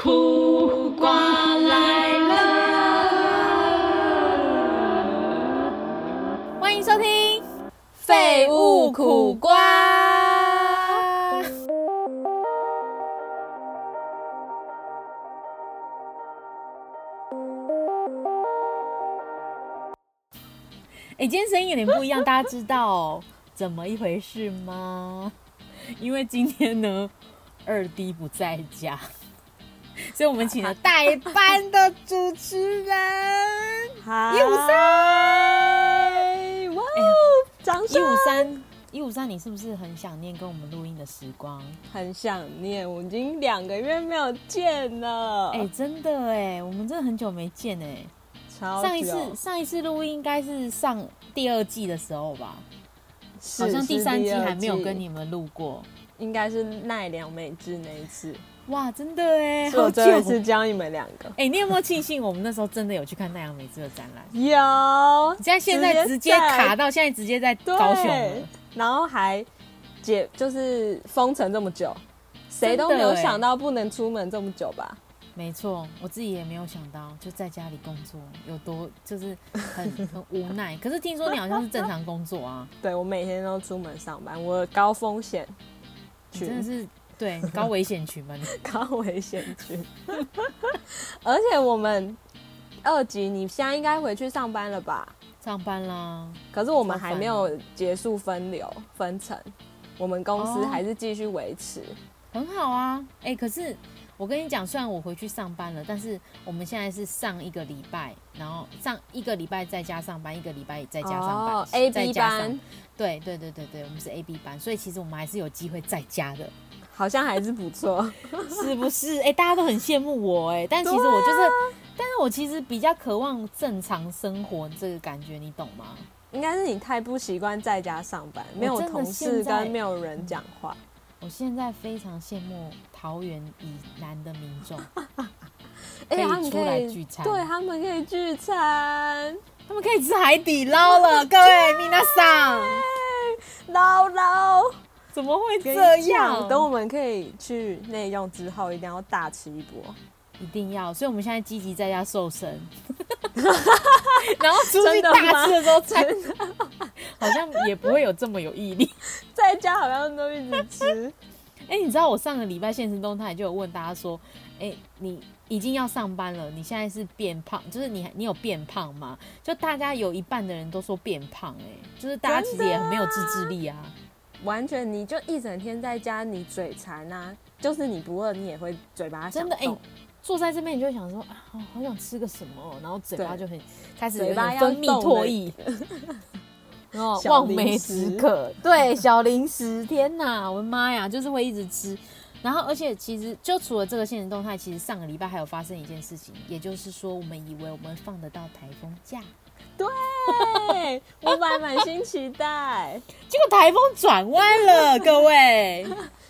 苦瓜来了，欢迎收听《废物苦瓜》。哎，今天声音有点不一样，大家知道怎么一回事吗？因为今天呢，二弟不在家。所以我们请了代班的主持人 一五三，哇哦，掌声！一五三，一五三，你是不是很想念跟我们录音的时光？很想念，我已经两个月没有见了。哎，真的哎，我们真的很久没见哎。上一次上一次录音应该是上第二季的时候吧？好像第三季还没有跟你们录过，应该是奈良美智那一次。哇，真的哎！我最后是教你们两个。哎，你有没有庆幸我们那时候真的有去看奈良美智的展览？有。现在现在直接卡到现在直接在高雄了，然后还解就是封城这么久，谁都没有想到不能出门这么久吧？没错，我自己也没有想到，就在家里工作有多就是很很无奈。可是听说你好像是正常工作啊？对，我每天都出门上班，我高风险真的是。对，高危险群嘛，高危险群。而且我们二级，你现在应该回去上班了吧？上班啦。可是我们还没有结束分流分层，我们公司还是继续维持。很好啊，哎，可是我跟你讲，虽然我回去上班了，但是我们现在是上一个礼拜，然后上一个礼拜在家上班，一个礼拜在家上班，A B 班。对对对对对，我们是 A B 班，所以其实我们还是有机会在家的。好像还是不错，是不是？哎，大家都很羡慕我哎，但其实我就是，但是我其实比较渴望正常生活这个感觉，你懂吗？应该是你太不习惯在家上班，没有同事跟没有人讲话。我现在非常羡慕桃园以南的民众，可以出来聚餐，对他们可以聚餐，他们可以吃海底捞了，各位 米娜桑，捞捞。怎么会这样？等我们可以去内用之后，一定要大吃一波，一定要。所以我们现在积极在家瘦身，然后出去大吃的时候，真的好像也不会有这么有毅力。在家好像都一直吃。哎，你知道我上个礼拜现实动态就有问大家说，哎，你已经要上班了，你现在是变胖，就是你你有变胖吗？就大家有一半的人都说变胖，哎，就是大家其实也很没有自制力啊。完全，你就一整天在家，你嘴馋啊，就是你不饿，你也会嘴巴真的哎，坐在这边你就会想说啊，好想吃个什么，然后嘴巴就很开始嘴巴分泌唾液，然后望梅止渴，对，小零食，天哪，我的妈呀，就是会一直吃，然后而且其实就除了这个现实动态，其实上个礼拜还有发生一件事情，也就是说我们以为我们放得到台风假。对，我满满心期待，结果台风转弯了，各位。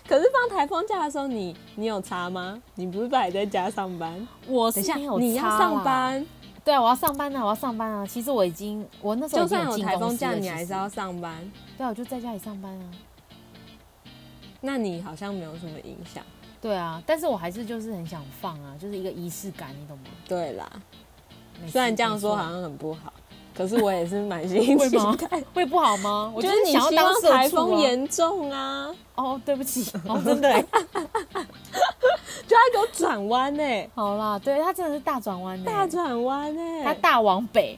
可是放台风假的时候，你你有差吗？你不是还在家上班？我等下你要上班，对啊，我要上班啊，我要上班啊。其实我已经，我那时候就算有台风假，你还是要上班。对啊，我就在家里上班啊。那你好像没有什么影响。对啊，但是我还是就是很想放啊，就是一个仪式感，你懂吗？对啦，虽然这样说好像很不好。可是我也是满心期待，会不好吗？我觉得你希望台风严重啊！哦，对不起，哦，真的，就他给我转弯呢。好啦，对，他真的是大转弯呢，大转弯呢，他大往北，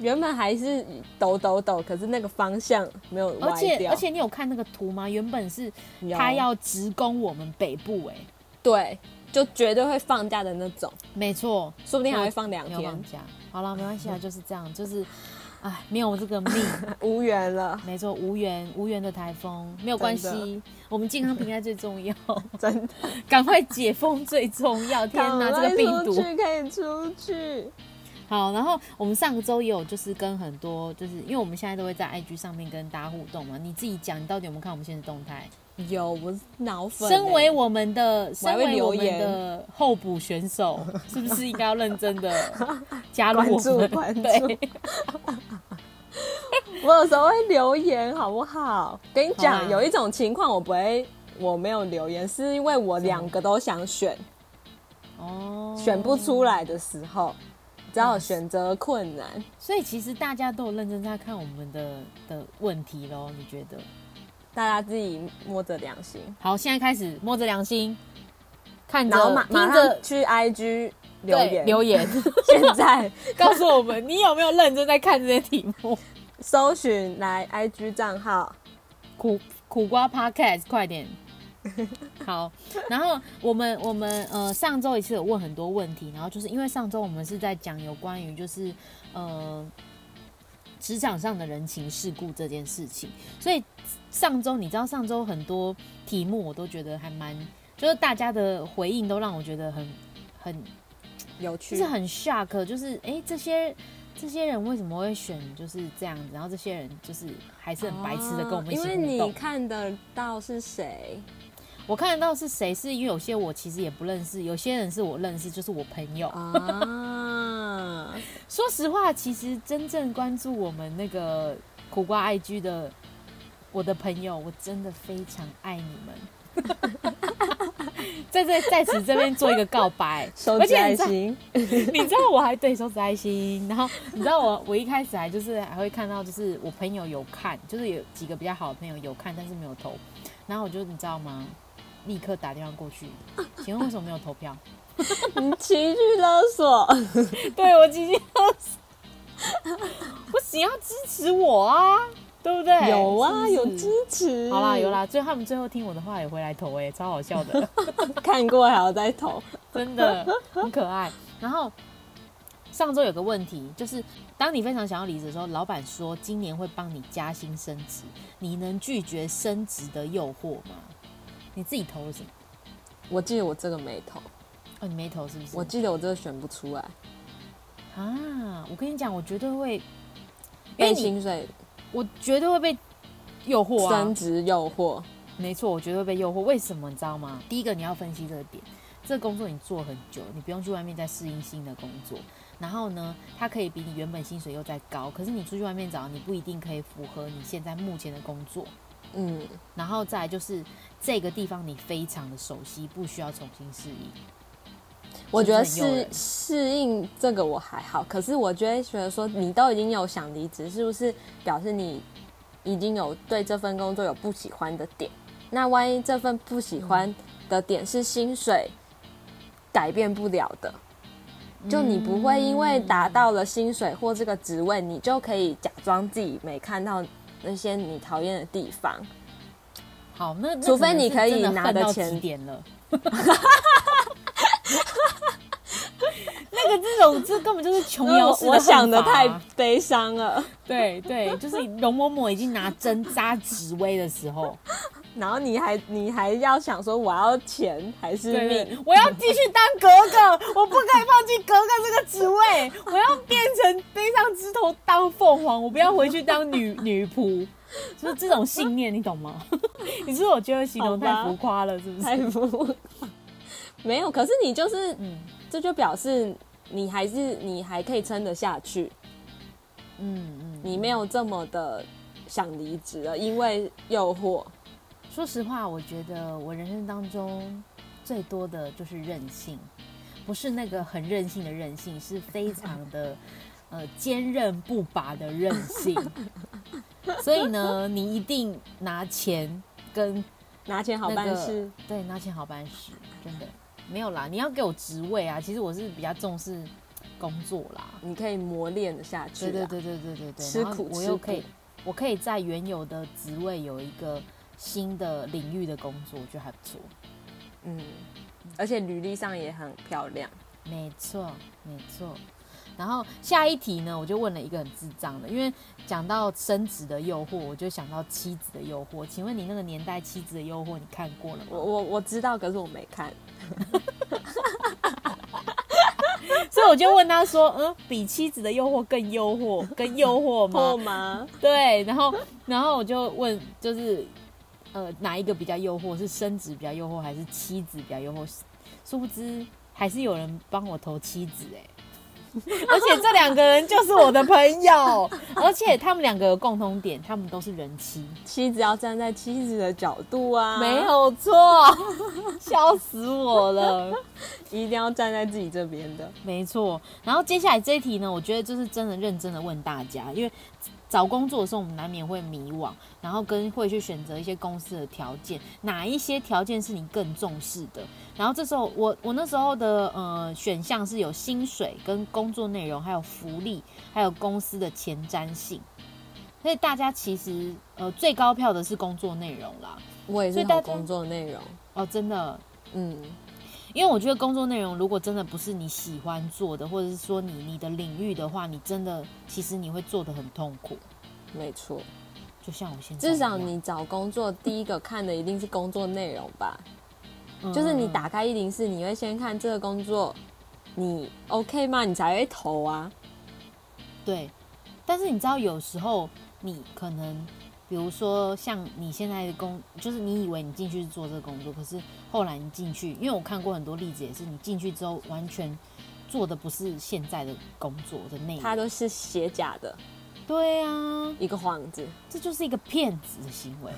原本还是抖抖抖，可是那个方向没有而且而且你有看那个图吗？原本是他要直攻我们北部，哎，对，就绝对会放假的那种。没错，说不定还会放两天假。好了，没关系啊，就是这样，就是，哎，没有这个命，无缘了。没错，无缘无缘的台风没有关系，我们健康平安最重要，真的，赶快解封最重要。天哪，这个病毒可以出去。好，然后我们上个周也有就是跟很多，就是因为我们现在都会在 IG 上面跟大家互动嘛，你自己讲，你到底有没有看我们现在动态？有，我脑粉。身为我们的，身为我们的候补选手，是不是应该要认真的 加入我们？对。我有时候会留言，好不好？跟你讲，有一种情况我不会，我没有留言，是因为我两个都想选。哦。选不出来的时候，只要有选择困难，所以其实大家都有认真在看我们的的问题喽。你觉得？大家自己摸着良心。好，现在开始摸着良心，看着马马上听着去 IG 留言，留言，现在 告诉我们你有没有认真在看这些题目。搜寻来 IG 账号，苦苦瓜 Podcast，快点。好，然后我们我们呃上周一次有问很多问题，然后就是因为上周我们是在讲有关于就是呃职场上的人情世故这件事情，所以上周你知道上周很多题目我都觉得还蛮，就是大家的回应都让我觉得很很 有趣就是很 shock，就是哎、诶这些这些人为什么会选就是这样子，然后这些人就是还是很白痴的跟我们一起哦因为。你看得到是谁，我看得到是谁，是因为有些我其实也不认识，有些人是我认识，就是我朋友。啊，说实话，其实真正关注我们那个苦瓜 IG 的我的朋友，我真的非常爱你们。在这在此这边做一个告白，手指爱心，你知道我还对手指爱心，然后你知道我我一开始还就是还会看到，就是我朋友有看，就是有几个比较好的朋友有看，但是没有投，然后我就你知道吗？立刻打电话过去，请问为什么没有投票？你情绪勒索，对我情绪勒索不行，要支持我啊，对不对？有啊，是是有支持，好啦，有，啦，最后他们最后听我的话也回来投、哎，超好笑的。看过还要再投，真的很可爱。然后上周有个问题，就是当你非常想要离职的时候，老板说今年会帮你加薪升职，你能拒绝升职的诱惑吗？你自己投了什么？我记得我这个没投，哦，你没投是不是？我记得我这个选不出来，啊，我跟你讲，我绝对会，因被为薪水我绝对会被诱惑啊升，职诱惑，没错，我绝对会被诱惑。为什么你知道吗？第一个你要分析这个点，这个工作你做很久，你不用去外面再适应新的工作。然后呢，它可以比你原本薪水又再高，可是你出去外面找，你不一定可以符合你现在目前的工作。嗯，然后再就是这个地方你非常的熟悉，不需要重新适应。我觉得适适应这个我还好，可是我觉得觉得说，你都已经有想离职，是不是表示你已经有对这份工作有不喜欢的点？那万一这份不喜欢的点是薪水改变不了的，就你不会因为达到了薪水或这个职位，你就可以假装自己没看到那些你讨厌的地方。好，那那除非你可以拿的钱点了。那个这种，这根本就是琼因为 我我想的太啊悲伤了，对对，就是容嬷嬷已经拿针扎紫薇的时候，然后你还你还要想说我要钱还是对对命？，我要继续当格格，我不可以放弃格格这个职位，我要变成背上枝头当凤凰，我不要回去当女 女仆，就是这种信念，你懂吗？你是不是我觉得形容太浮夸了，是不是？太浮夸。没有，可是你就是，嗯。这就表示你还是你还可以撑得下去，嗯嗯，你没有这么的想离职了，因为诱惑。说实话，我觉得我人生当中最多的就是任性，不是那个很任性的任性，是非常的呃坚韧不拔的任性。所以呢，你一定拿钱跟拿钱好那个办事，对拿钱好办事，真的没有啦。你要给我职位啊，其实我是比较重视工作啦。你可以磨练的下去、啊。对对对对对对对，吃苦我又可以，我可以在原有的职位有一个新的领域的工作，我觉得还不错。嗯，而且履历上也很漂亮。没错，没错。然后下一题呢，我就问了一个很智障的，因为讲到升职的诱惑，我就想到妻子的诱惑。请问你那个年代妻子的诱惑，你看过了吗？我我我知道，可是我没看。所以我就问他说，嗯，比妻子的诱惑更诱惑，更诱惑破吗？吗？对，然后然后我就问，就是呃哪一个比较诱惑？是升职比较诱惑，还是妻子比较诱惑？殊不知还是有人帮我投妻子哎、而且这两个人就是我的朋友，而且他们两个有共同点，他们都是人妻。妻子要站在妻子的角度啊，没有错，笑死我了，一定要站在自己这边的，没错。然后接下来这一题呢，我觉得就是真的认真的问大家，因为。找工作的时候，我们难免会迷惘，然后跟会去选择一些公司的条件，哪一些条件是你更重视的？然后这时候，我我那时候的呃选项是有薪水、跟工作内容，还有福利，还有公司的前瞻性。所以大家其实呃最高票的是工作内容啦。我也是投工作内容哦，真的，嗯。因为我觉得工作内容如果真的不是你喜欢做的，或者是说你你的领域的话，你真的其实你会做的很痛苦。没错，就像我现在，至少你找工作第一个看的一定是工作内容吧。就是你打开一零四，你会先看这个工作你 OK 吗？你才会投啊。对，但是你知道有时候你可能。比如说，像你现在的工，就是你以为你进去是做这个工作，可是后来你进去，因为我看过很多例子，也是你进去之后完全做的不是现在的工作的内容，他都是写假的。对啊，一个幌子，这就是一个骗子的行为。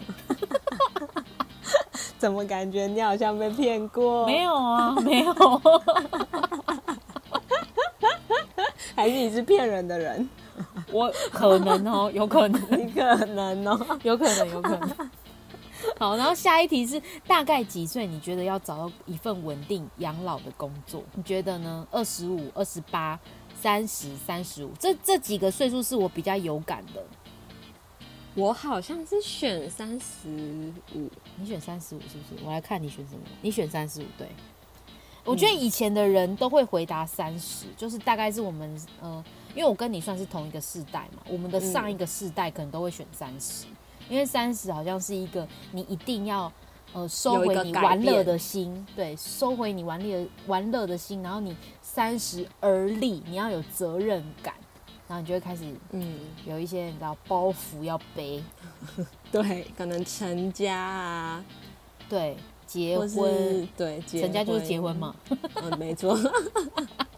怎么感觉你好像被骗过？没有啊，没有。还是你是骗人的人？我可能哦，有可能，可能哦，有可能，有可能。好，然后下一题是大概几岁？你觉得要找到一份稳定养老的工作？你觉得呢？二十五、二十八、三十、三十五，这这几个岁数是我比较有感的。我好像是选三十五，你选三十五是不是？我来看你选什么？你选三十五，对。我觉得以前的人都会回答三十，就是大概是我们呃。因为我跟你算是同一个世代嘛，我们的上一个世代可能都会选三十，因为三十好像是一个你一定要呃收回你玩乐的心，对，收回你玩乐玩乐的心，然后你三十而立，你要有责任感，然后你就会开始嗯。有一些你知道包袱要背，对，可能成家啊，对，结婚，对，成家就是结婚嘛，嗯，没错。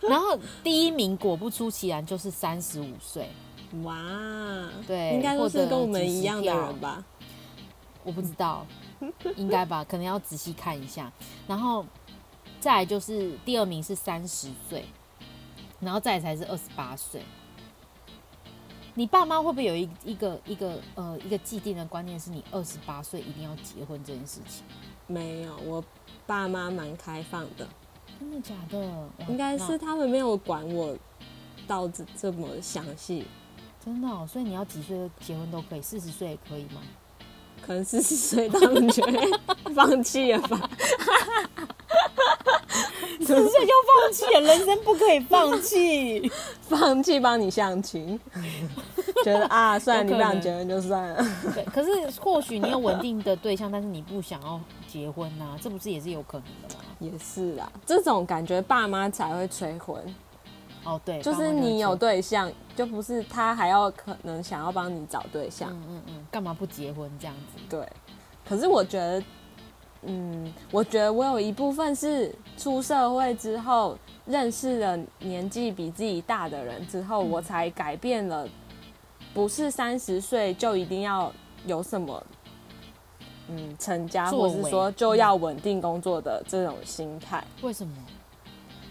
然后第一名果不出其然就是三十五岁，哇，对，应该都是跟我们一样的人吧？我不知道，应该吧？可能要仔细看一下。然后再来就是第二名是三十岁，然后再才是二十八岁。你爸妈会不会有一一个一个呃一个既定的观念，是你二十八岁一定要结婚这件事情？没有，我爸妈蛮开放的。真的假的？应该是他们没有管我到这这么详细。真的，哦，所以你要几岁结婚都可以，四十岁也可以吗？可能四十岁他们觉得放弃了吧？四十岁就放弃了，人生不可以放弃，放弃帮你相亲，觉得啊，算了，你不想结婚就算了。对，可是或许你有稳定的对象，但是你不想要结婚呐，这不是也是有可能的吗？也是啊，这种感觉爸妈才会催婚。哦，对，就是你有对象，就不是他还要可能想要帮你找对象。嗯嗯嗯，干嘛不结婚这样子？对。可是我觉得，嗯，我觉得我有一部分是出社会之后认识了年纪比自己大的人之后，我才改变了，不是三十岁就一定要有什么。嗯，成家或是说就要稳定工作的这种心态，为什么？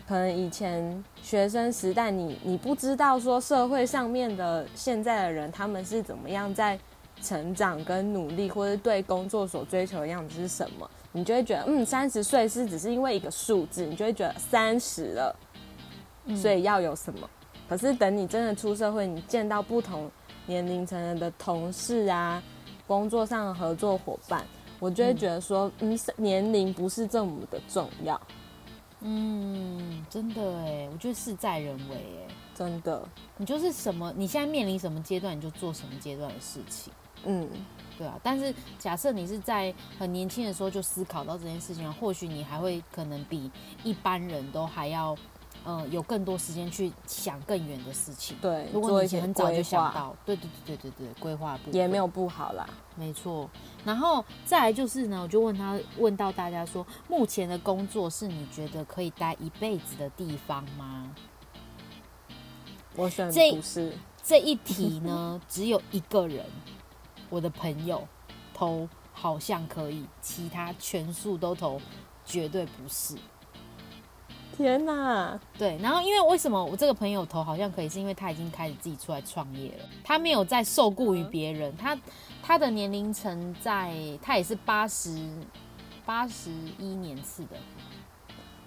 可能以前学生时代，你你不知道说社会上面的现在的人他们是怎么样在成长跟努力，或者对工作所追求的样子是什么，你就会觉得嗯，三十岁是只是因为一个数字，你就会觉得三十了，所以要有什么？可是等你真的出社会，你见到不同年龄层的同事啊。工作上的合作伙伴，我就会觉得说，嗯，年龄不是这么的重要。嗯，真的哎，我觉得事在人为哎，真的。你就是什么，你现在面临什么阶段，你就做什么阶段的事情。嗯，对啊。但是假设你是在很年轻的时候就思考到这件事情，或许你还会可能比一般人都还要呃有更多时间去想更远的事情。对，如果你以前很早就想到，对对对对对对，规划部分也没有不好啦。没错，然后再来就是呢，我就问他，问到大家说，目前的工作是你觉得可以待一辈子的地方吗？我选这不是，这一题呢，只有一个人，我的朋友投好像可以，其他全数都投绝对不是。天哪！对，然后因为为什么我这个朋友投好像可以，是因为他已经开始自己出来创业了，他没有再受雇于别人，他他的年龄层在，他也是八十八十一年次的，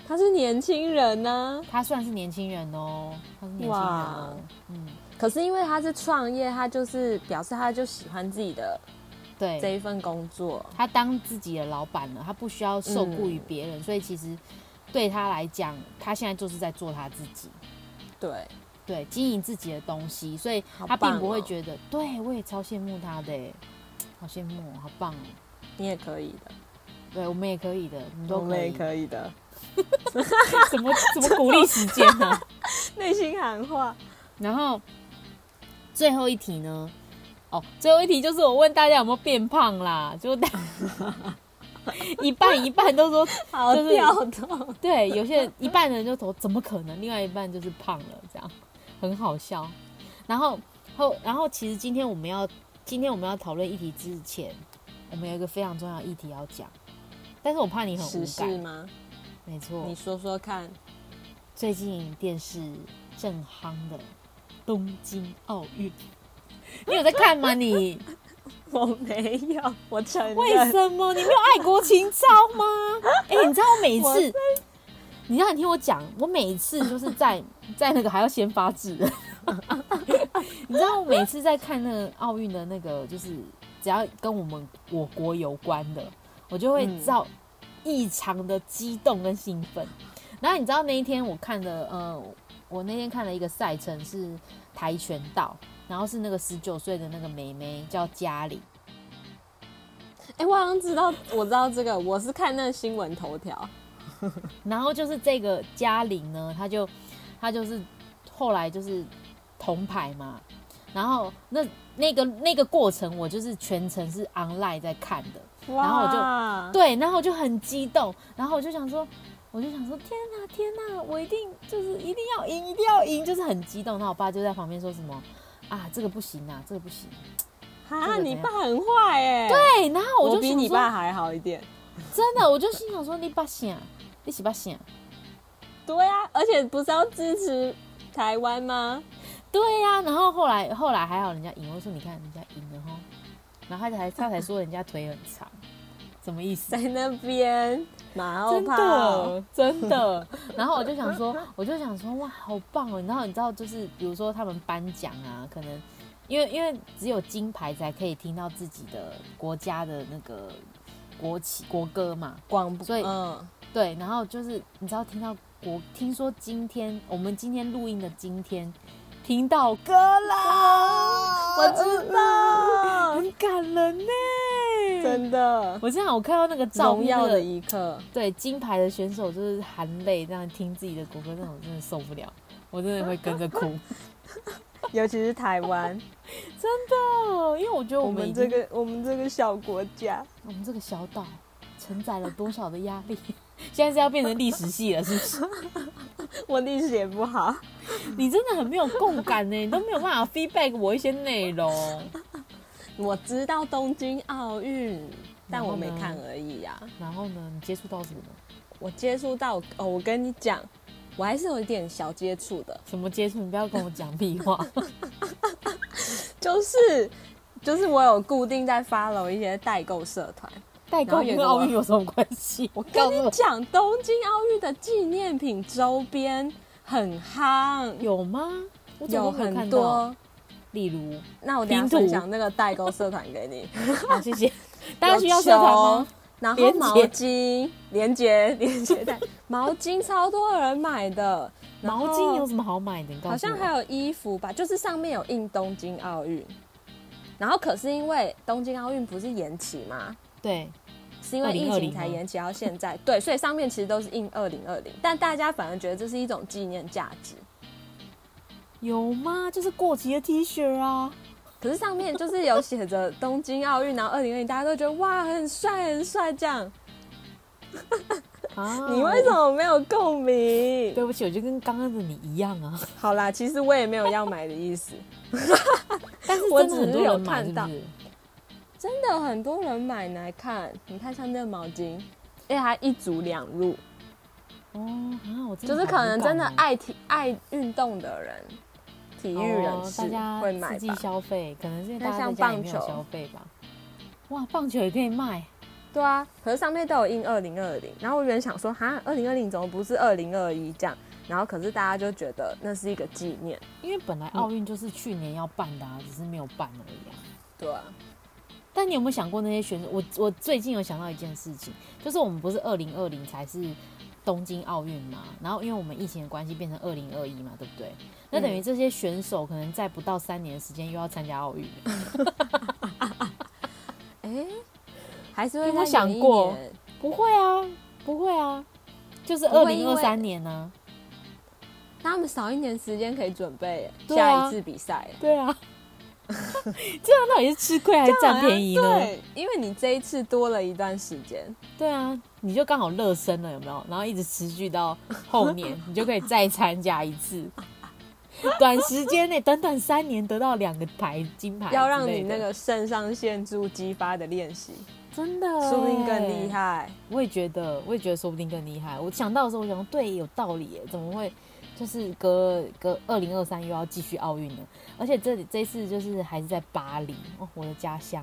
他是年轻人呢、他算是年轻人哦，他是年轻人哦，嗯，可是因为他是创业，他就是表示他就喜欢自己的对。这，一份工作。他当自己的老板了，他不需要受雇于别嗯人，所以其实对他来讲，他现在就是在做他自己。对，对，经营自己的东西，所以他并不会觉得，对我也超羡慕他的，好羡慕哦，好棒哦。你也可以的，对，我们也可以的，你都可以。我们也可以的。怎么怎么鼓励时间呢、内心喊话，然后最后一题呢？哦，最后一题就是我问大家有没有变胖啦，就大 一半一半都说 好就是跳动。对，有些人一半的人就说怎么可能，另外一半就是胖了，这样很好笑。然后后然后其实今天我们要今天我们要讨论议题之前，我们有一个非常重要的议题要讲，但是我怕你很无感，吗？没错，你说说看。最近电视正夯的东京奥运，你有在看吗你？我没有，我承认。为什么你没有爱国情操吗？哎、你知道我每次，你知道你听我讲，我每次就是在 在那个还要先发制人，你知道我每次在看那个奥运的那个，就是只要跟我们我国有关的，我就会嗯造异常的激动跟兴奋。然后你知道那一天我看的，呃，我那天看了一个赛程是跆拳道，然后是那个十九岁的那个妹妹叫嘉玲。哎、我好像知道，我知道这个，我是看那个新闻头条。然后就是这个嘉玲呢，她就她就是后来就是铜牌嘛，然后那那个那个过程我就是全程是 online 在看的，然后我就哇对，然后我就很激动，然后我就想说，我就想说，天哪天哪，我一定就是一定要赢，一定要赢，就是很激动。然后我爸就在旁边说什么啊，这个不行啊，这个不行。这哈，个怎样你爸很坏哎、对，然后我我就比你爸还好一点。真的，我就心想说，你爸想，你是爸想。对啊，而且不是要支持台湾吗？对呀、然后后来后来还好人家赢，我说你看人家赢了哈，然后他才他才说人家腿很长，什么意思？在那边马后真炮，的 真的，然后我就想说，我就想说哇，好棒哦！然后你知道，就是比如说他们颁奖啊，可能因为因为只有金牌才可以听到自己的国家的那个国旗国歌嘛，广播，所以嗯，对，然后就是你知道听到国，听说今天我们今天录音的今天听到歌啦，我知道，很感人呢。真的我这样我看到那个照片，荣耀的那个一刻。对金牌的选手就是含泪这样听自己的国歌，那种真的受不了，我真的会跟着哭。尤其是台湾，真的，因为我觉得我们这个我们这个小国家，我们这个小岛承载了多少的压力，现在是要变成历史系了，是不是？我历史也不好，你真的很没有共感呢，你都没有办法 feedback 我一些内容。我知道东京奥运，但我没看而已呀、然后呢，你接触到什么？我接触到哦，我跟你讲，我还是有一点小接触的，什么接触？你不要跟我讲屁话。就是就是我有固定在 follow 一些代购社团。代购跟然后有一个奥运有什么关系？我跟你讲，东京奥运的纪念品周边很夯，有吗？我有很。多。例如，那我等一下分享那个代购社团给你。好，谢谢。大家需要社团吗？然后毛巾、连接、连接带、毛巾超多人买的，毛巾有什么好买的？你告诉我。好像还有衣服吧，就是上面有印东京奥运。然后可是因为东京奥运不是延期吗？对，是因为疫情才延期到现在。对，所以上面其实都是印二零二零，但大家反而觉得这是一种纪念价值。有吗？就是过期的 T 恤啊。可是上面就是有写着东京奥运，然后二零二零，大家都觉得哇，很帅，很帅这样。啊！你为什么没有共鸣？对不起，我就跟刚刚的你一样啊。好啦，其实我也没有要买的意思，但是我只是有看到，真的很多人买来看。你看上面的毛巾，哎，还一组两入。哦啊，我就是可能真的爱体爱运动的人，体育人士会买消费，可能是大家在没有消费吧。哇，棒球也可以卖。对啊，可是上面都有印二零二零，然后我原本想说，哈，二零二零怎么不是二零二一这样？然后可是大家就觉得那是一个纪念，因为本来奥运就是去年要办的，啊，只是没有办而已啊。对啊，但你有没有想过那些选手？我我最近有想到一件事情，就是我们不是二零二零才是东京奥运嘛？然后因为我们疫情的关系变成二零二一嘛，对不对？那等于这些选手可能在不到三年的时间又要参加奥运。哎。还是会有想过？不会啊，不会啊，就是二零二三年呢。他们少一年时间可以准备下一次比赛。对啊，这样到底是吃亏还是占便宜呢？对，因为你这一次多了一段时间。对啊，你就刚好热身了，有没有？然后一直持续到后年，你就可以再参加一次。短时间内，短短三年得到两个牌金牌，要让你那个肾上腺素激发的练习。真的，说不定更厉害。我也觉得，我也觉得说不定更厉害。我想到的时候，我想对，有道理耶。怎么会，就是隔隔二零二三又要继续奥运呢？而且这里这次就是还是在巴黎哦，我的家乡，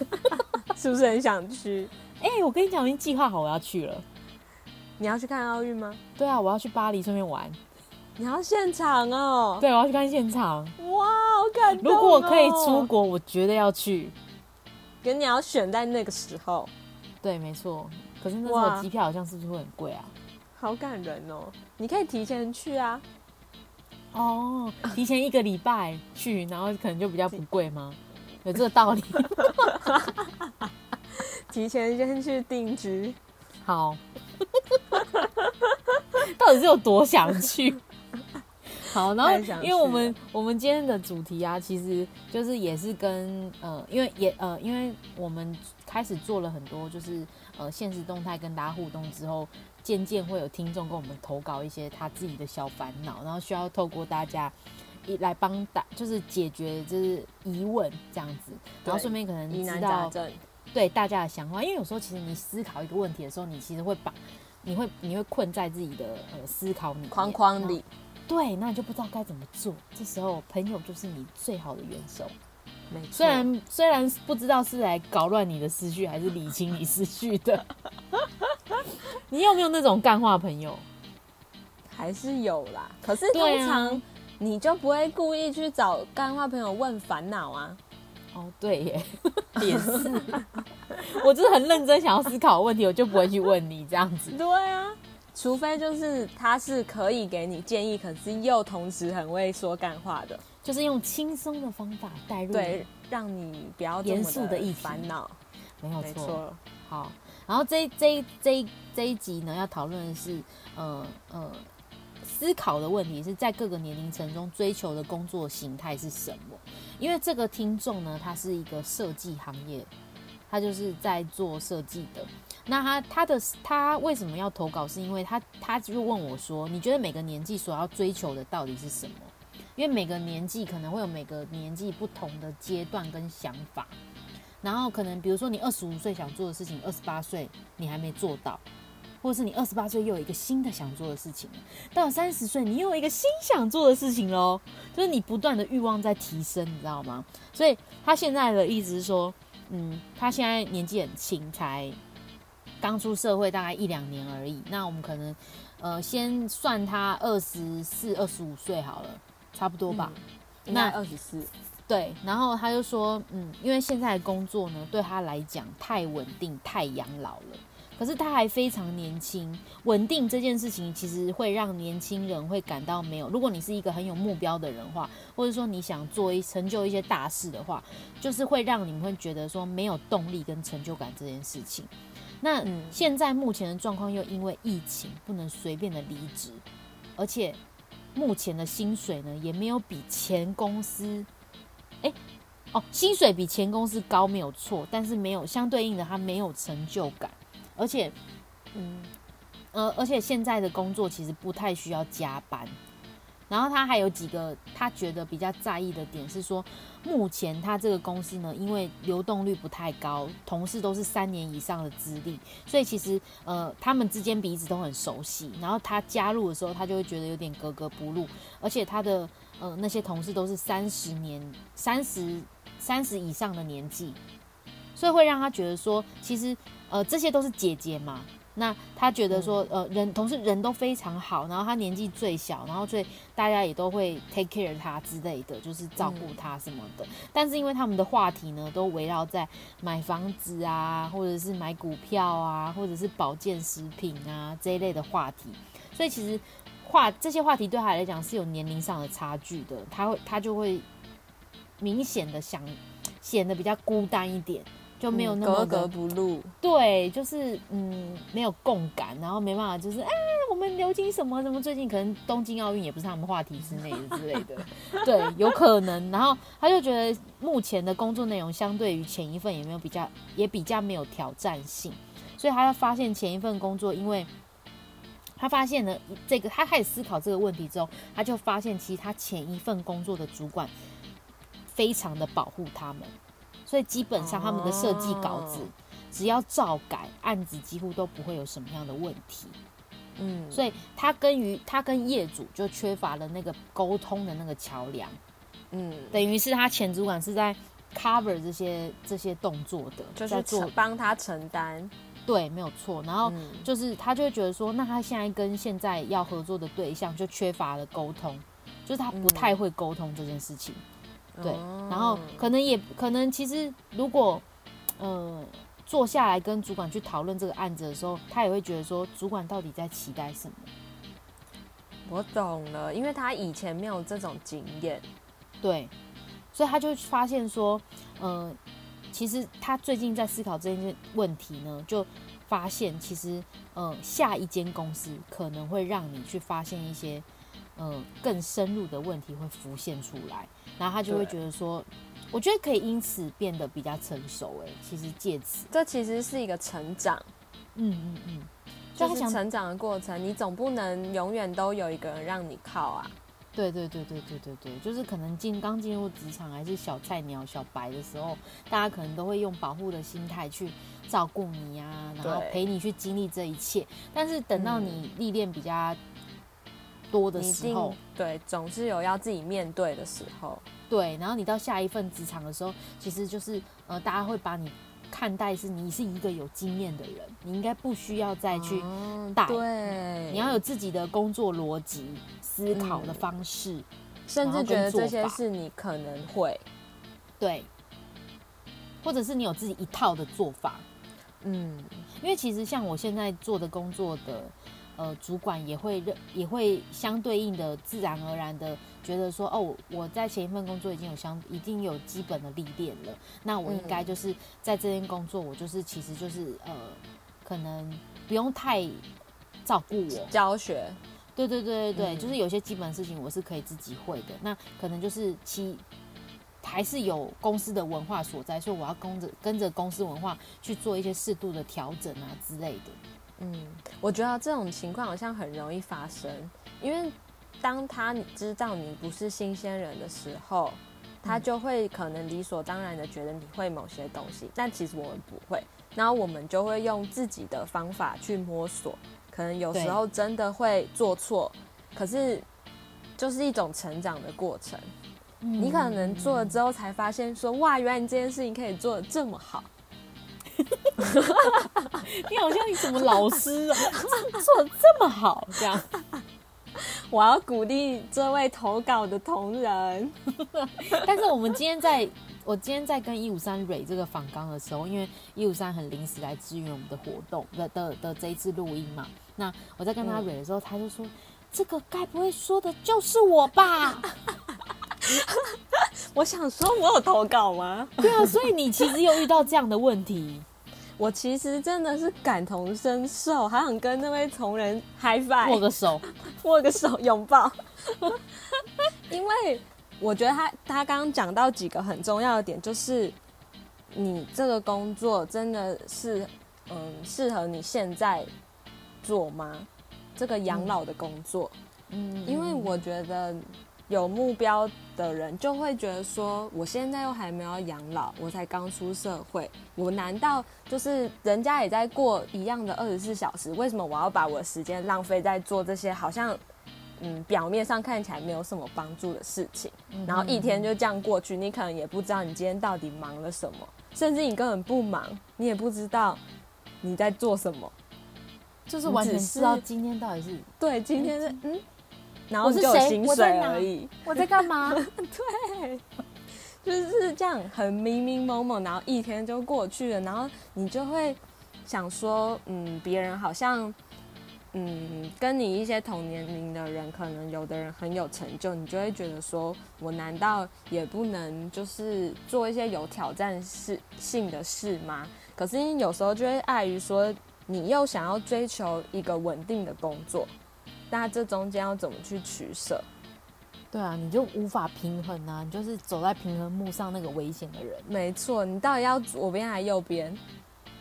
是不是很想去？哎，我跟你讲，我已经计划好我要去了。你要去看奥运吗？对啊，我要去巴黎顺便玩。你要现场哦？对，我要去看现场。哇，好感动！如果可以出国，我绝对要去。跟你要选在那个时候，对，没错。可是那时候机票好像是不是会很贵啊？好感人哦！你可以提前去啊。哦，提前一个礼拜去，然后可能就比较不贵吗？有这个道理。提前先去定居。好。到底是有多想去？好，然后因为我们我们今天的主题啊，其实就是也是跟呃，因为也呃，因为我们开始做了很多就是呃现实动态跟大家互动之后，渐渐会有听众跟我们投稿一些他自己的小烦恼，然后需要透过大家一来帮大就是解决就是疑问这样子，然后顺便可能知道对大家的想法，因为有时候其实你思考一个问题的时候，你其实会把你会你会困在自己的呃思考里框框里。对，那你就不知道该怎么做。这时候，朋友就是你最好的援手。没错，虽然虽然不知道是来搞乱你的思绪，还是理清你思绪的。你有没有那种干话朋友？还是有啦。可是通常你就不会故意去找干话朋友问烦恼啊。哦，对耶，也是。我就是很认真想要思考问题，我就不会去问你这样子。对啊。除非就是他是可以给你建议，可是又同时很会说干话的，就是用轻松的方法带入，对，让你不要严肃的一烦恼，没有错。好，然后这这这这一集呢，要讨论的是，呃呃，思考的问题是在各个年龄层中追求的工作形态是什么？因为这个听众呢，他是一个设计行业，他就是在做设计的。那他他的他为什么要投稿？是因为他他就问我说：“你觉得每个年纪所要追求的到底是什么？因为每个年纪可能会有每个年纪不同的阶段跟想法。然后可能比如说你二十五岁想做的事情，二十八岁你还没做到，或者是你二十八岁又有一个新的想做的事情，到三十岁你又有一个新想做的事情喽。就是你不断的欲望在提升，你知道吗？所以他现在的意思是说，嗯，他现在年纪很轻，才。刚出社会大概一两年而已，那我们可能，呃，先算他二十四、二十五岁好了，差不多吧。那二十四，对。然后他就说，嗯，因为现在的工作呢，对他来讲太稳定、太养老了。可是他还非常年轻，稳定这件事情其实会让年轻人会感到没有。如果你是一个很有目标的人话，或者说你想做一成就一些大事的话，就是会让你们会觉得说没有动力跟成就感这件事情。那现在目前的状况又因为疫情不能随便的离职，而且目前的薪水呢也没有比前公司，哎。哦，薪水比前公司高没有错，但是没有相对应的，他没有成就感，而且，嗯，呃，而且现在的工作其实不太需要加班。然后他还有几个他觉得比较在意的点是说，目前他这个公司呢，因为流动率不太高，同事都是三年以上的资历，所以其实呃，他们之间彼此都很熟悉。然后他加入的时候，他就会觉得有点格格不入，而且他的呃那些同事都是三十年、三十。三十以上的年纪，所以会让他觉得说，其实呃这些都是姐姐嘛。那他觉得说，呃人同事人都非常好，然后他年纪最小，然后所以大家也都会 take care 他之类的，就是照顾他什么的。但是因为他们的话题呢，都围绕在买房子啊，或者是买股票啊，或者是保健食品啊这一类的话题，所以其实话这些话题对他来讲是有年龄上的差距的，他会他就会。明显的想显得比较孤单一点，就没有那么格格不入。对，就是嗯，没有共感，然后没办法，就是哎，我们流行什么什么，最近可能东京奥运也不是他们话题之内的之类的。对，有可能。然后他就觉得目前的工作内容相对于前一份也没有比较，也比较没有挑战性，所以他要发现前一份工作，因为他发现了这个，他开始思考这个问题之后，他就发现其实他前一份工作的主管。非常的保护他们，所以基本上他们的设计稿子只要照改，案子几乎都不会有什么样的问题。嗯，所以他跟于他跟业主就缺乏了那个沟通的那个桥梁。嗯，等于是他前主管是在 cover 这些这些动作的，就是做帮他承担。对，没有错。然后就是他就会觉得说，那他现在跟现在要合作的对象就缺乏了沟通，就是他不太会沟通这件事情。对，然后可能也可能，其实如果，呃，坐下来跟主管去讨论这个案子的时候，他也会觉得说，主管到底在期待什么？我懂了，因为他以前没有这种经验，对，所以他就发现说，呃，其实他最近在思考这件问题呢，就发现其实，呃，下一间公司可能会让你去发现一些。嗯，更深入的问题会浮现出来，然后他就会觉得说，我觉得可以因此变得比较成熟。哎，其实借此，这其实是一个成长。嗯嗯嗯，就是成长的过程，你总不能永远都有一个人让你靠啊。对对对对对对对，就是可能进刚进入职场还是小菜鸟、小白的时候，大家可能都会用保护的心态去照顾你呀，然后陪你去经历这一切。但是等到你历练比较。多的时候，对，总是有要自己面对的时候，对。然后你到下一份职场的时候，其实就是呃，大家会把你看待是你是一个有经验的人，你应该不需要再去带，对，你要有自己的工作逻辑、思考的方式，甚至觉得这些是你可能会，对，或者是你有自己一套的做法，嗯，因为其实像我现在做的工作的。呃，主管也会认，也会相对应的自然而然的觉得说，哦，我在前一份工作已经有相，已经有基本的历练了，那我应该就是在这间工作，我就是其实就是呃，可能不用太照顾我。教学，对对对对对，就是有些基本的事情我是可以自己会的，那可能就是其还是有公司的文化所在，所以我要跟着跟着公司文化去做一些适度的调整啊之类的。嗯，我觉得这种情况好像很容易发生，因为当他知道你不是新鲜人的时候，他就会可能理所当然的觉得你会某些东西，但其实我们不会，然后我们就会用自己的方法去摸索，可能有时候真的会做错，可是就是一种成长的过程，你可能做了之后才发现说，哇，原来你这件事情可以做的这么好。你好像你什么老师啊，做的这么好，这样。我要鼓励这位投稿的同仁。但是我们今天在我今天在跟一五三蕊这个访纲的时候，因为一五三很临时来支援我们的活动的的的这一次录音嘛，那我在跟他蕊的时候，他就说：“这个该不会说的就是我吧？”我想说，我有投稿吗？对啊，所以你其实有遇到这样的问题。我其实真的是感同身受，还想跟那位同仁嗨翻，握个手，握个手，拥抱。因为我觉得他他刚刚讲到几个很重要的点，就是你这个工作真的是嗯适合你现在做吗？这个养老的工作，嗯，因为我觉得。有目标的人就会觉得说，我现在又还没有养老，我才刚出社会，我难道就是人家也在过一样的二十四小时？为什么我要把我的时间浪费在做这些好像嗯表面上看起来没有什么帮助的事情？然后一天就这样过去，你可能也不知道你今天到底忙了什么，甚至你根本不忙，你也不知道你在做什么，就是完全知道今天到底是对今天是嗯。然后就有薪水而已。我在干嘛？对，就是这样，很迷迷蒙蒙，然后一天就过去了。然后你就会想说，嗯，别人好像，嗯，跟你一些同年龄的人，可能有的人很有成就，你就会觉得说，我难道也不能就是做一些有挑战事性的事吗？可是你有时候就会碍于说，你又想要追求一个稳定的工作。那这中间要怎么去取舍？对啊，你就无法平衡啊！你就是走在平衡木上那个危险的人。没错，你到底要左边还是右边？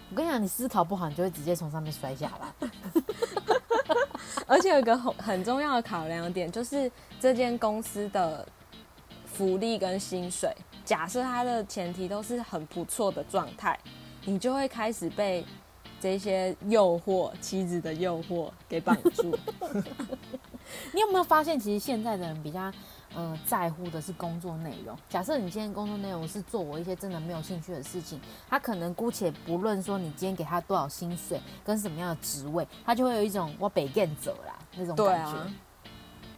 我跟你讲，你思考不好，你就会直接从上面摔下来。而且有一个很很重要的考量点，就是这间公司的福利跟薪水。假设它的前提都是很不错的状态，你就会开始被。这些诱惑，妻子的诱惑给绑住。你有没有发现，其实现在的人比较，呃，在乎的是工作内容。假设你今天工作内容是做我一些真的没有兴趣的事情，他可能姑且不论说你今天给他多少薪水跟什么样的职位，他就会有一种我北干走啦那种感觉。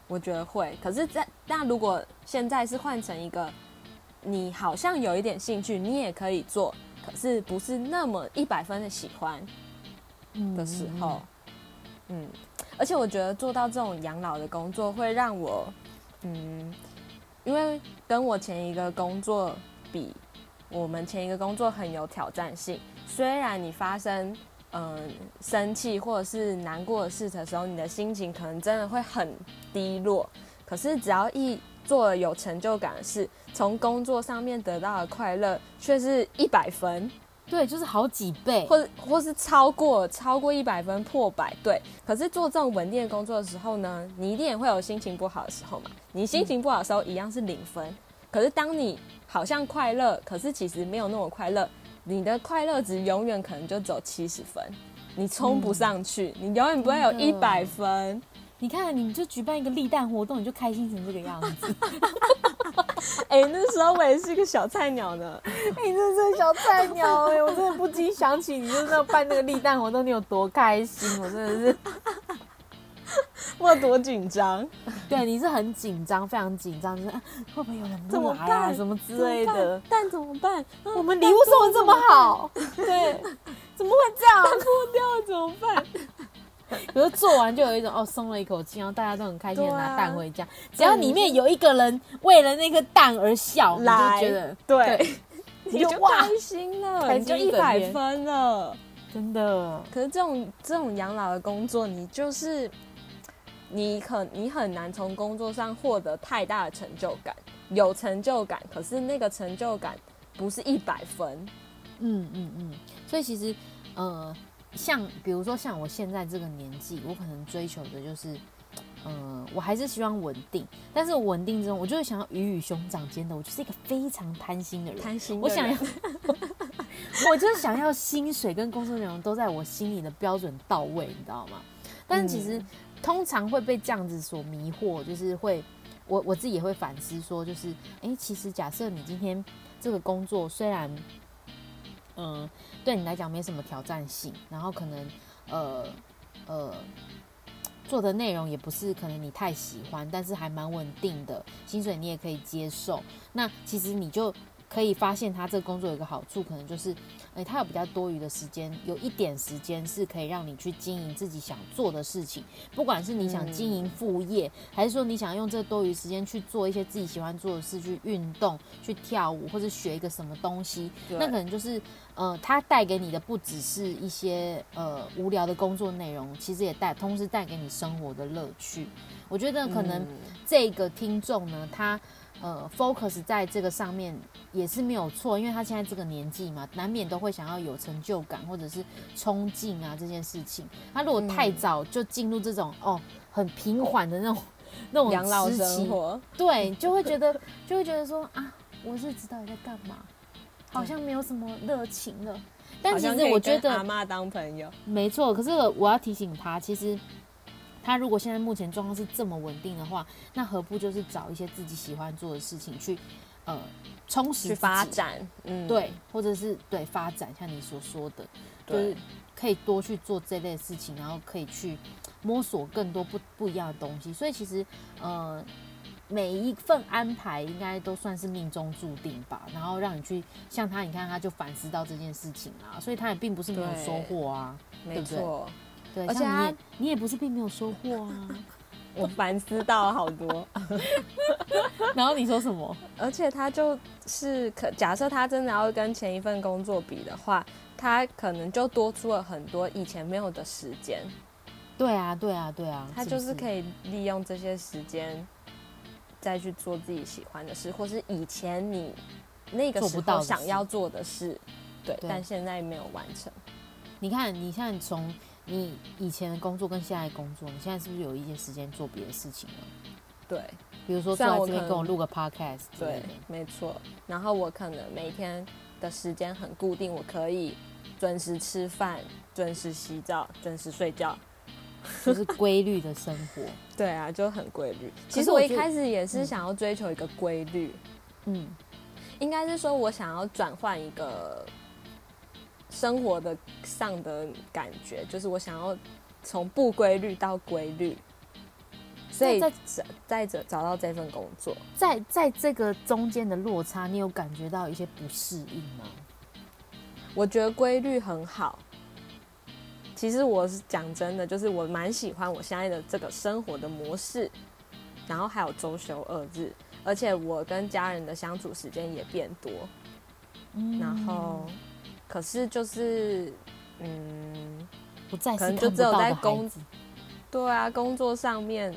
我觉得会。可是，在那如果现在是换成一个，你好像有一点兴趣，你也可以做。可是不是那么一百分的喜欢的时候，嗯，而且我觉得做到这种养老的工作会让我，嗯，因为跟我前一个工作比，我们前一个工作很有挑战性。虽然你发生嗯生气或者是难过的事的时候，你的心情可能真的会很低落，可是只要一做了有成就感的事，从工作上面得到的快乐却是一百分，对，就是好几倍，或者或是超过超过一百分破百，对。可是做这种稳定的工作的时候呢，你一定也会有心情不好的时候嘛。你心情不好的时候一样是零分，可是当你好像快乐，可是其实没有那么快乐，你的快乐值永远可能就走七十分，你冲不上去，你永远不会有一百分。你看，你就举办一个立蛋活动，你就开心成这个样子。哎，那时候我也是一个小菜鸟呢。哎 你真是小菜鸟哎，我真的不禁想起你就是要办那个立蛋活动，你有多开心，我真的是，我多紧张。对，你是很紧张，非常紧张，就是会不会有人不来啊，什么之类的？蛋怎么办？我们礼物送的这么好，对，怎么会这样？破掉了怎么办？可是做完就有一种哦松了一口气，然后大家都很开心的拿蛋回家。只要里面有一个人为了那个蛋而笑，你就觉得对，你就开心了，你就一百分了，真的。可是这种这种养老的工作，你就是你很你很难从工作上获得太大的成就感，有成就感，可是那个成就感不是一百分。嗯嗯嗯，所以其实呃。像比如说像我现在这个年纪，我可能追求的就是，呃，我还是希望稳定。但是稳定中，我就是想要鱼与熊掌兼得。我就是一个非常贪心的人，贪心。我想要，我就是想要薪水跟工作内容都在我心里的标准到位，你知道吗？但是其实通常会被这样子所迷惑，就是会我我自己也会反思说，就是哎，其实假设你今天这个工作虽然。嗯，对你来讲没什么挑战性，然后可能呃呃做的内容也不是可能你太喜欢，但是还蛮稳定的，薪水你也可以接受。那其实你就可以发现他这个工作有一个好处，可能就是，哎，他有比较多余的时间，有一点时间是可以让你去经营自己想做的事情，不管是你想经营副业，还是说你想用这多余时间去做一些自己喜欢做的事，去运动、去跳舞，或者学一个什么东西，那可能就是，呃，他带给你的不只是一些呃无聊的工作内容，其实也带同时带给你生活的乐趣。我觉得可能这个听众呢，他。呃，focus 在这个上面也是没有错，因为他现在这个年纪嘛，难免都会想要有成就感或者是冲劲啊这件事情。他如果太早就进入这种哦很平缓的那种 那种养老生活，对，就会觉得就会觉得说啊，我是知道你在干嘛，好像没有什么热情了。但其实我觉得阿妈当朋友没错，可是我要提醒他，其实。他如果现在目前状况是这么稳定的话，那何不就是找一些自己喜欢做的事情去，呃，充实、去发展，嗯，对，或者是对发展，像你所说的，就是可以多去做这类事情，然后可以去摸索更多不不一样的东西。所以其实，呃，每一份安排应该都算是命中注定吧。然后让你去像他，你看他就反思到这件事情啊，所以他也并不是没有收获啊，对不。对，而且他你也不是并没有收获啊，我反思到了好多。然后你说什么？而且他就是可假设他真的要跟前一份工作比的话，他可能就多出了很多以前没有的时间。对啊，对啊，对啊，他就是可以利用这些时间再去做自己喜欢的事，或是以前你那个时候想要做的事，对，但现在没有完成。你看，你现在从。你以前的工作跟现在工作，你现在是不是有一些时间做别的事情了？对，比如说坐在这边跟我录个 podcast。对，没错。然后我可能每天的时间很固定，我可以准时吃饭、准时洗澡、准时睡觉，就是规律的生活。对啊，就很规律。其实我一开始也是想要追求一个规律，嗯，应该是说我想要转换一个。生活的上的感觉，就是我想要从不规律到规律，所以在在这找到这份工作，在在这个中间的落差，你有感觉到一些不适应吗？我觉得规律很好。其实我是讲真的，就是我蛮喜欢我现在的这个生活的模式，然后还有周休二日，而且我跟家人的相处时间也变多，然后。可是就是，嗯，不再可能就只有在工，对啊，工作上面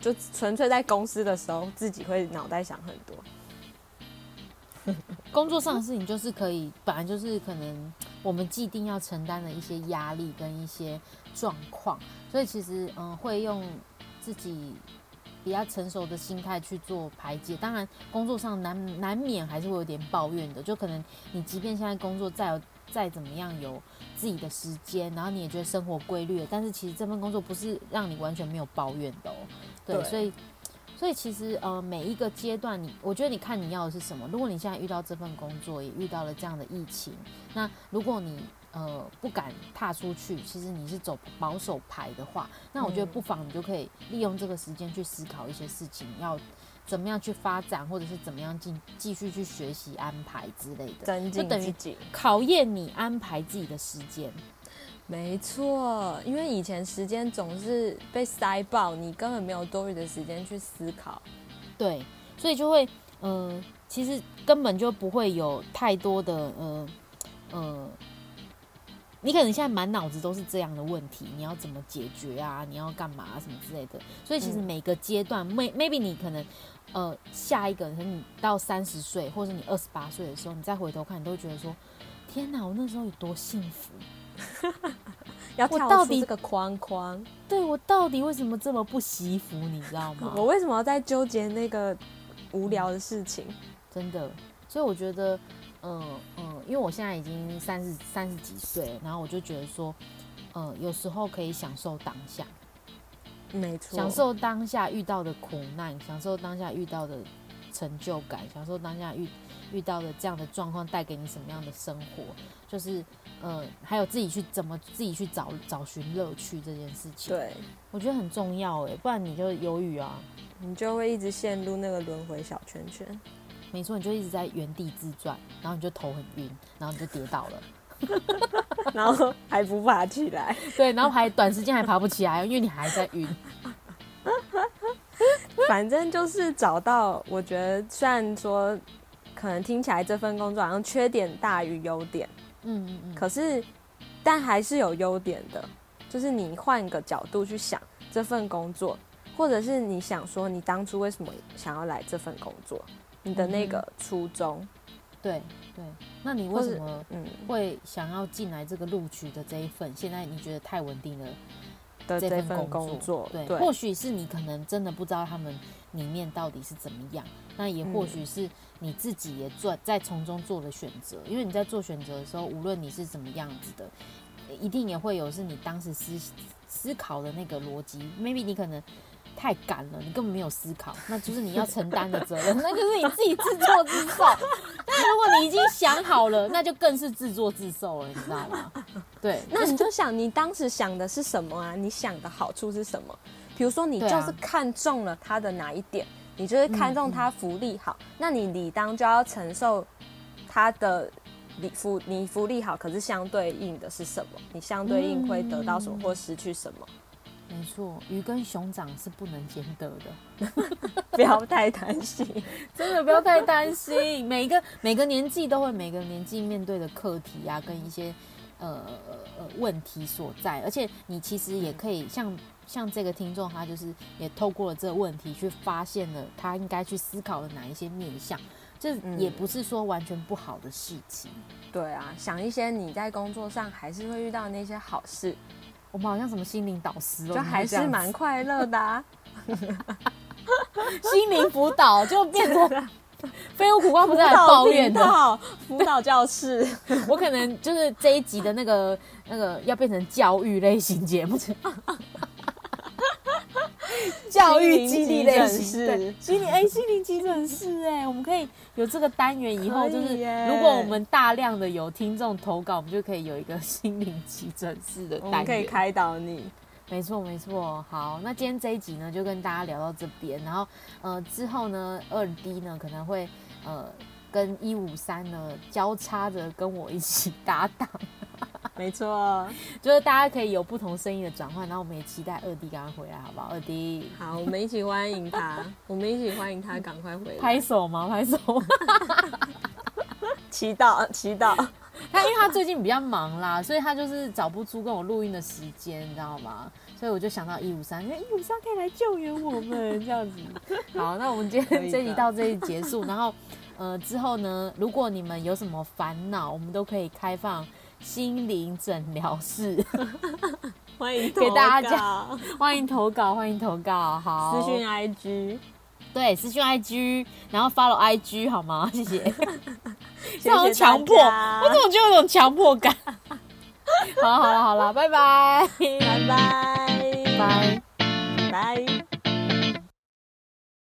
就纯粹在公司的时候，自己会脑袋想很多。工作上的事情就是可以，本来就是可能我们既定要承担的一些压力跟一些状况，所以其实嗯，会用自己比较成熟的心态去做排解。当然，工作上难难免还是会有点抱怨的，就可能你即便现在工作再有再怎么样有自己的时间，然后你也觉得生活规律，但是其实这份工作不是让你完全没有抱怨的哦。对，所以所以其实呃每一个阶段，你我觉得你看你要的是什么。如果你现在遇到这份工作，也遇到了这样的疫情，那如果你呃，不敢踏出去。其实你是走保守牌的话，那我觉得不妨你就可以利用这个时间去思考一些事情，要怎么样去发展，或者是怎么样进继续去学习安排之类的，就等于考验你安排自己的时间。没错，因为以前时间总是被塞爆，你根本没有多余的时间去思考。对，所以就会，呃，其实根本就不会有太多的，呃，呃。你可能现在满脑子都是这样的问题，你要怎么解决啊？你要干嘛什么之类的？所以其实每个阶段，may maybe 你可能，呃，下一个可能你到三十岁，或者你二十八岁的时候，你再回头看，你都会觉得说，天哪，我那时候有多幸福！要跳出这个框框，对我到底为什么这么不惜福？你知道吗？我为什么要在纠结那个无聊的事情？真的，所以我觉得。嗯嗯，因为我现在已经三十三十几岁，然后我就觉得说，嗯，有时候可以享受当下，没错，享受当下遇到的苦难，享受当下遇到的成就感，享受当下遇遇到的这样的状况带给你什么样的生活，就是，嗯，还有自己去怎么自己去找找寻乐趣这件事情，对。我觉得很重要哎，不然你就犹豫啊，你就会一直陷入那个轮回小圈圈。没错，你就一直在原地自转，然后你就头很晕，然后你就跌倒了。然后还不爬起来，对，然后还短时间还爬不起来，因为你还在晕。反正就是找到，我觉得虽然说可能听起来这份工作好像缺点大于优点，嗯嗯嗯，可是但还是有优点的，就是你换个角度去想这份工作，或者是你想说你当初为什么想要来这份工作，你的那个初衷。对对，那你为什么嗯会想要进来这个录取的这一份？现在你觉得太稳定了的这份工作，对，或许是你可能真的不知道他们里面到底是怎么样，那也或许是你自己也做在从中做了选择，因为你在做选择的时候，无论你是怎么样子的，一定也会有是你当时思思考的那个逻辑，maybe 你可能。太赶了，你根本没有思考，那就是你要承担的责任，那就是你自己自作自受。但如果你已经想好了，那就更是自作自受了，你知道吗？对，那你就想你当时想的是什么啊？你想的好处是什么？比如说你就是看中了他的哪一点，你就是看中他福利好，那你理当就要承受他的理福你福利好，可是相对应的是什么？你相对应会得到什么或失去什么？没错，鱼跟熊掌是不能兼得的，不要太担心，真的不要太担心。每个每个年纪都会每个年纪面对的课题啊，跟一些呃呃问题所在。而且你其实也可以像像这个听众，他就是也透过了这个问题去发现了他应该去思考的哪一些面向，这也不是说完全不好的事情。对啊，想一些你在工作上还是会遇到那些好事。我们好像什么心灵导师哦，就还是蛮快乐的。心灵辅导就变成 飞屋苦瓜，不是来抱怨的辅导教室。我可能就是这一集的那个那个要变成教育类型节目。教育激励类型，心灵哎，心灵急诊室哎，我们可以有这个单元，以后就是如果我们大量的有听众投稿，我们就可以有一个心灵急诊室的单元，可以开导你。没错没错，好，那今天这一集呢，就跟大家聊到这边，然后呃之后呢，二 D 呢可能会呃跟一五三呢交叉着跟我一起搭档。没错，就是大家可以有不同声音的转换，然后我们也期待二弟赶快回来，好不好？二弟，好，我们一起欢迎他，我们一起欢迎他赶快回来。拍手吗？拍手，祈祷，祈祷。他因为他最近比较忙啦，所以他就是找不出跟我录音的时间，你知道吗？所以我就想到一五三，因为一五三可以来救援我们这样子。好，那我们今天这集到这里结束，然后呃之后呢，如果你们有什么烦恼，我们都可以开放。心灵诊疗室，欢迎给大家 欢迎投稿，欢迎投稿，好，私讯 IG，对，私讯 IG，然后 follow IG 好吗？谢谢，这种强迫，我怎么就有种强迫感？好了好了好了，拜拜，拜拜，拜。拜。